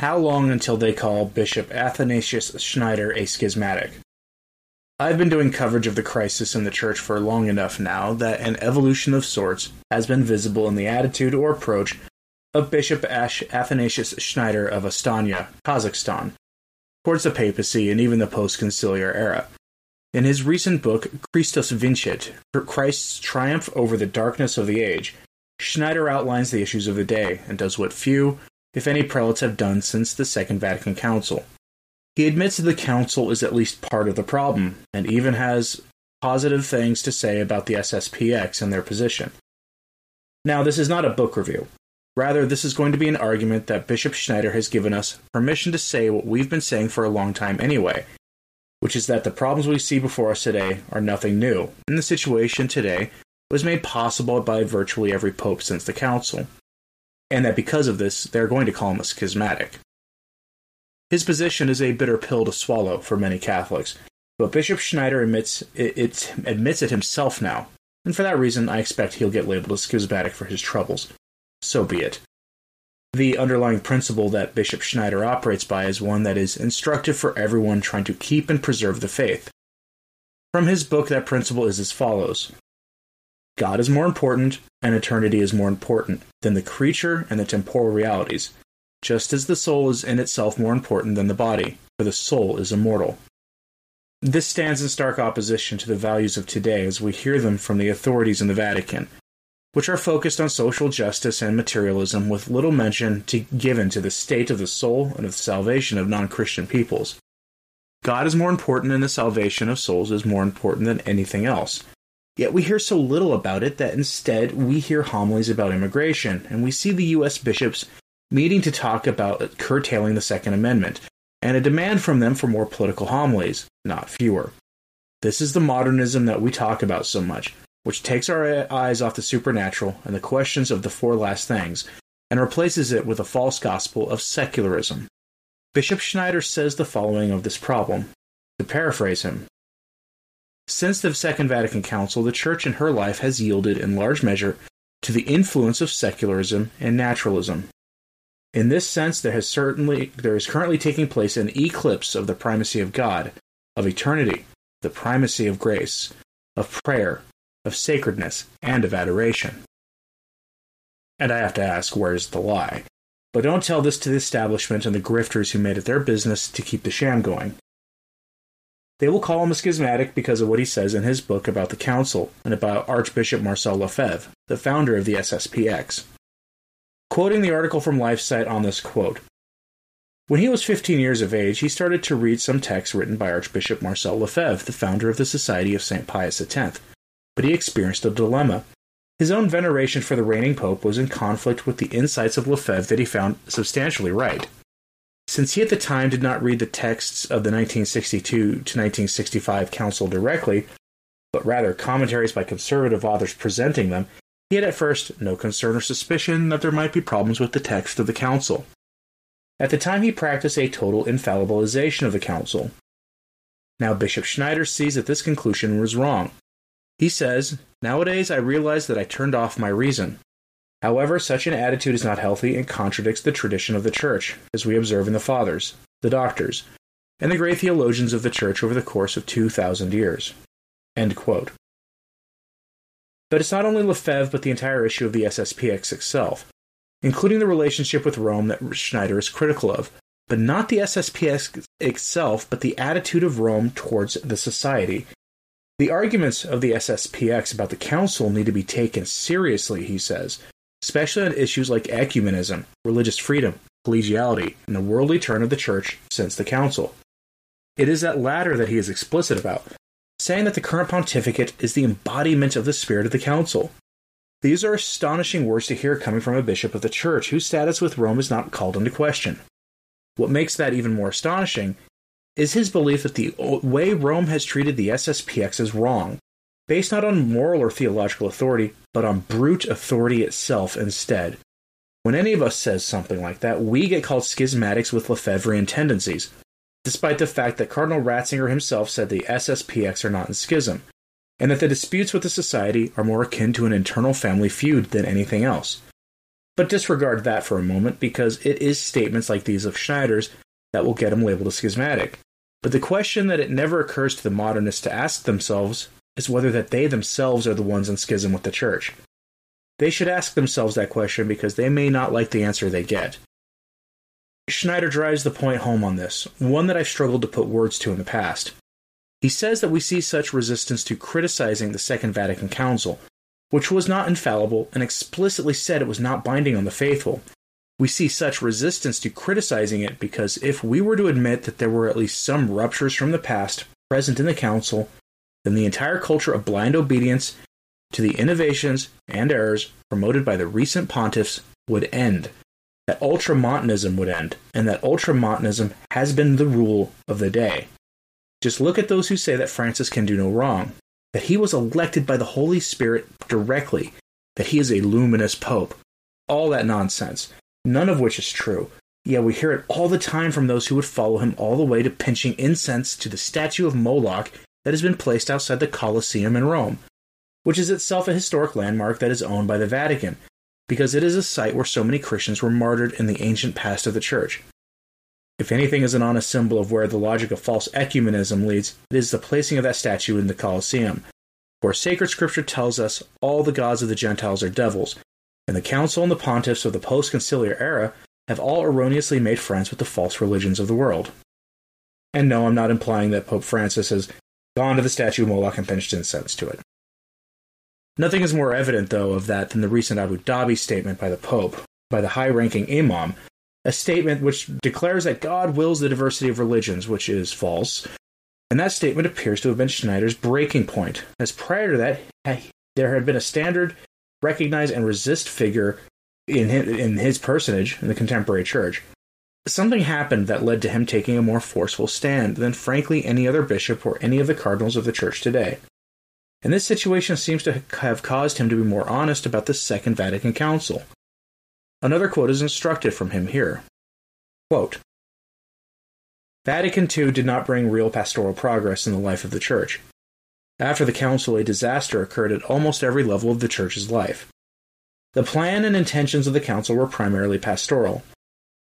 How long until they call Bishop Athanasius Schneider a schismatic? I've been doing coverage of the crisis in the church for long enough now that an evolution of sorts has been visible in the attitude or approach of Bishop Ash Athanasius Schneider of Astana, Kazakhstan, towards the papacy and even the post conciliar era. In his recent book, Christus Vincit Christ's Triumph over the Darkness of the Age, Schneider outlines the issues of the day and does what few, if any, prelates have done since the Second Vatican Council. He admits that the Council is at least part of the problem, and even has positive things to say about the SSPX and their position. Now, this is not a book review. Rather, this is going to be an argument that Bishop Schneider has given us permission to say what we've been saying for a long time anyway, which is that the problems we see before us today are nothing new, and the situation today was made possible by virtually every pope since the council, and that because of this, they're going to call him a schismatic. His position is a bitter pill to swallow for many Catholics, but Bishop Schneider admits it, it, admits it himself now, and for that reason, I expect he'll get labeled a schismatic for his troubles. So be it. The underlying principle that Bishop Schneider operates by is one that is instructive for everyone trying to keep and preserve the faith. From his book, that principle is as follows God is more important, and eternity is more important than the creature and the temporal realities, just as the soul is in itself more important than the body, for the soul is immortal. This stands in stark opposition to the values of today as we hear them from the authorities in the Vatican, which are focused on social justice and materialism with little mention to, given to the state of the soul and of the salvation of non Christian peoples. God is more important and the salvation of souls is more important than anything else. Yet we hear so little about it that instead we hear homilies about immigration, and we see the U.S. bishops meeting to talk about curtailing the Second Amendment, and a demand from them for more political homilies, not fewer. This is the modernism that we talk about so much, which takes our eyes off the supernatural and the questions of the four last things and replaces it with a false gospel of secularism. Bishop Schneider says the following of this problem. To paraphrase him, since the Second Vatican Council, the Church in her life has yielded in large measure to the influence of secularism and naturalism. In this sense, there has certainly there is currently taking place an eclipse of the primacy of God, of eternity, the primacy of grace, of prayer, of sacredness, and of adoration. And I have to ask, where's the lie? But don't tell this to the establishment and the grifters who made it their business to keep the sham going. They will call him a schismatic because of what he says in his book about the council and about Archbishop Marcel Lefebvre, the founder of the SSPX. Quoting the article from LifeSite on this quote When he was 15 years of age, he started to read some texts written by Archbishop Marcel Lefebvre, the founder of the Society of St. Pius X, but he experienced a dilemma. His own veneration for the reigning pope was in conflict with the insights of Lefebvre that he found substantially right. Since he at the time did not read the texts of the 1962 to 1965 council directly, but rather commentaries by conservative authors presenting them, he had at first no concern or suspicion that there might be problems with the text of the council. At the time, he practiced a total infallibilization of the council. Now, Bishop Schneider sees that this conclusion was wrong. He says, Nowadays I realize that I turned off my reason. However, such an attitude is not healthy and contradicts the tradition of the Church, as we observe in the Fathers, the Doctors, and the great theologians of the Church over the course of 2,000 years. But it's not only Lefebvre, but the entire issue of the SSPX itself, including the relationship with Rome that Schneider is critical of, but not the SSPX itself, but the attitude of Rome towards the society the arguments of the SSPX about the Council need to be taken seriously, he says, especially on issues like ecumenism, religious freedom, collegiality, and the worldly turn of the Church since the Council. It is that latter that he is explicit about, saying that the current pontificate is the embodiment of the spirit of the Council. These are astonishing words to hear coming from a bishop of the church whose status with Rome is not called into question. What makes that even more astonishing is his belief that the way Rome has treated the SSPX is wrong, based not on moral or theological authority, but on brute authority itself instead. When any of us says something like that, we get called schismatics with Lefebvrean tendencies, despite the fact that Cardinal Ratzinger himself said the SSPX are not in schism, and that the disputes with the society are more akin to an internal family feud than anything else. But disregard that for a moment because it is statements like these of Schneider's that will get him labeled a schismatic. But the question that it never occurs to the modernists to ask themselves is whether that they themselves are the ones in schism with the church. They should ask themselves that question because they may not like the answer they get. Schneider drives the point home on this, one that I've struggled to put words to in the past. He says that we see such resistance to criticizing the Second Vatican Council, which was not infallible and explicitly said it was not binding on the faithful. We see such resistance to criticizing it because if we were to admit that there were at least some ruptures from the past present in the Council, then the entire culture of blind obedience to the innovations and errors promoted by the recent pontiffs would end. That ultramontanism would end, and that ultramontanism has been the rule of the day. Just look at those who say that Francis can do no wrong, that he was elected by the Holy Spirit directly, that he is a luminous pope. All that nonsense, none of which is true. Yet we hear it all the time from those who would follow him all the way to pinching incense to the statue of Moloch that has been placed outside the Colosseum in Rome, which is itself a historic landmark that is owned by the Vatican, because it is a site where so many Christians were martyred in the ancient past of the Church. If anything is an honest symbol of where the logic of false ecumenism leads, it is the placing of that statue in the Colosseum. For sacred scripture tells us all the gods of the Gentiles are devils, and the council and the pontiffs of the post conciliar era have all erroneously made friends with the false religions of the world. And no, I'm not implying that Pope Francis has gone to the statue of Moloch and pinched incense to it. Nothing is more evident, though, of that than the recent Abu Dhabi statement by the Pope, by the high ranking Imam, a statement which declares that God wills the diversity of religions, which is false. And that statement appears to have been Schneider's breaking point, as prior to that, there had been a standard, recognize, and resist figure in his, in his personage in the contemporary church. Something happened that led to him taking a more forceful stand than, frankly, any other bishop or any of the cardinals of the church today. And this situation seems to have caused him to be more honest about the Second Vatican Council. Another quote is instructive from him here. Quote, Vatican II did not bring real pastoral progress in the life of the Church. After the Council, a disaster occurred at almost every level of the Church's life. The plan and intentions of the Council were primarily pastoral.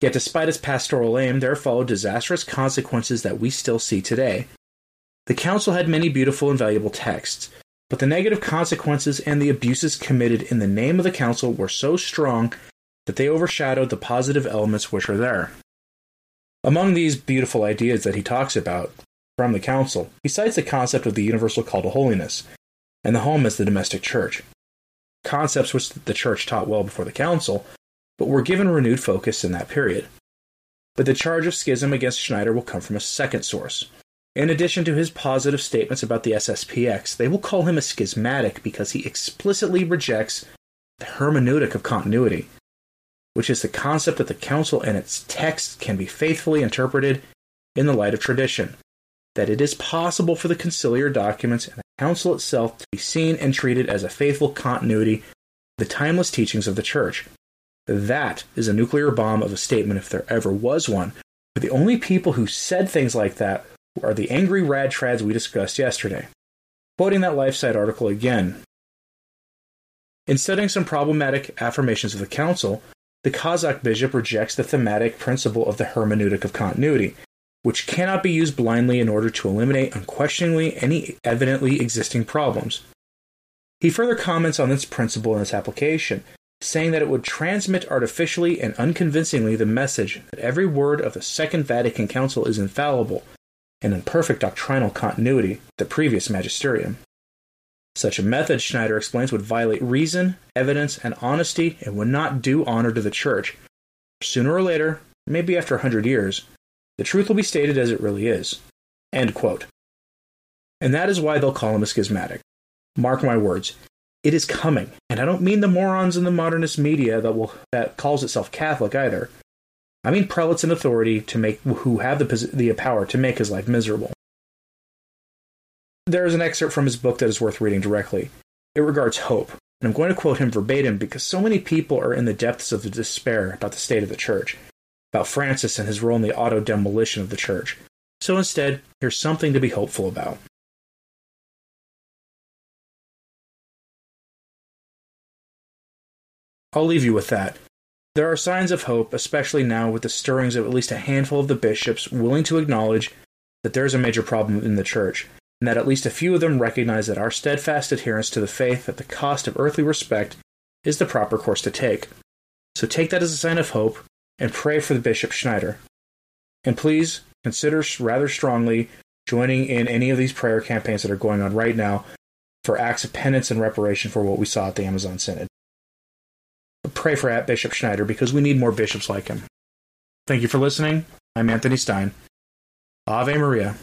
Yet, despite its pastoral aim, there followed disastrous consequences that we still see today. The Council had many beautiful and valuable texts, but the negative consequences and the abuses committed in the name of the Council were so strong that they overshadowed the positive elements which are there. Among these beautiful ideas that he talks about from the Council, he cites the concept of the universal call to holiness, and the home as the domestic church. Concepts which the Church taught well before the Council, but were given renewed focus in that period. But the charge of schism against Schneider will come from a second source. In addition to his positive statements about the SSPX, they will call him a schismatic because he explicitly rejects the hermeneutic of continuity, which is the concept that the council and its texts can be faithfully interpreted in the light of tradition, that it is possible for the conciliar documents and the council itself to be seen and treated as a faithful continuity of the timeless teachings of the church. That is a nuclear bomb of a statement if there ever was one. But the only people who said things like that are the angry rad trads we discussed yesterday. Quoting that LifeSite article again. In studying some problematic affirmations of the Council, the Kazakh bishop rejects the thematic principle of the hermeneutic of continuity, which cannot be used blindly in order to eliminate unquestioningly any evidently existing problems. He further comments on this principle and its application, saying that it would transmit artificially and unconvincingly the message that every word of the Second Vatican Council is infallible and in perfect doctrinal continuity with the previous magisterium. Such a method, Schneider explains, would violate reason, evidence, and honesty and would not do honor to the Church. Sooner or later, maybe after a hundred years, the truth will be stated as it really is. And that is why they'll call him a schismatic. Mark my words, It is coming, and I don't mean the morons in the modernist media that will that calls itself Catholic either. I mean prelates in authority to make who have the the power to make his life miserable. There is an excerpt from his book that is worth reading directly. It regards hope, and I'm going to quote him verbatim because so many people are in the depths of the despair about the state of the church, about Francis and his role in the auto demolition of the church. So instead, here's something to be hopeful about. I'll leave you with that. There are signs of hope, especially now with the stirrings of at least a handful of the bishops willing to acknowledge that there is a major problem in the church, and that at least a few of them recognize that our steadfast adherence to the faith at the cost of earthly respect is the proper course to take. So take that as a sign of hope and pray for the Bishop Schneider. And please consider rather strongly joining in any of these prayer campaigns that are going on right now for acts of penance and reparation for what we saw at the Amazon Synod. Pray for Bishop Schneider because we need more bishops like him. Thank you for listening. I'm Anthony Stine. Ave Maria.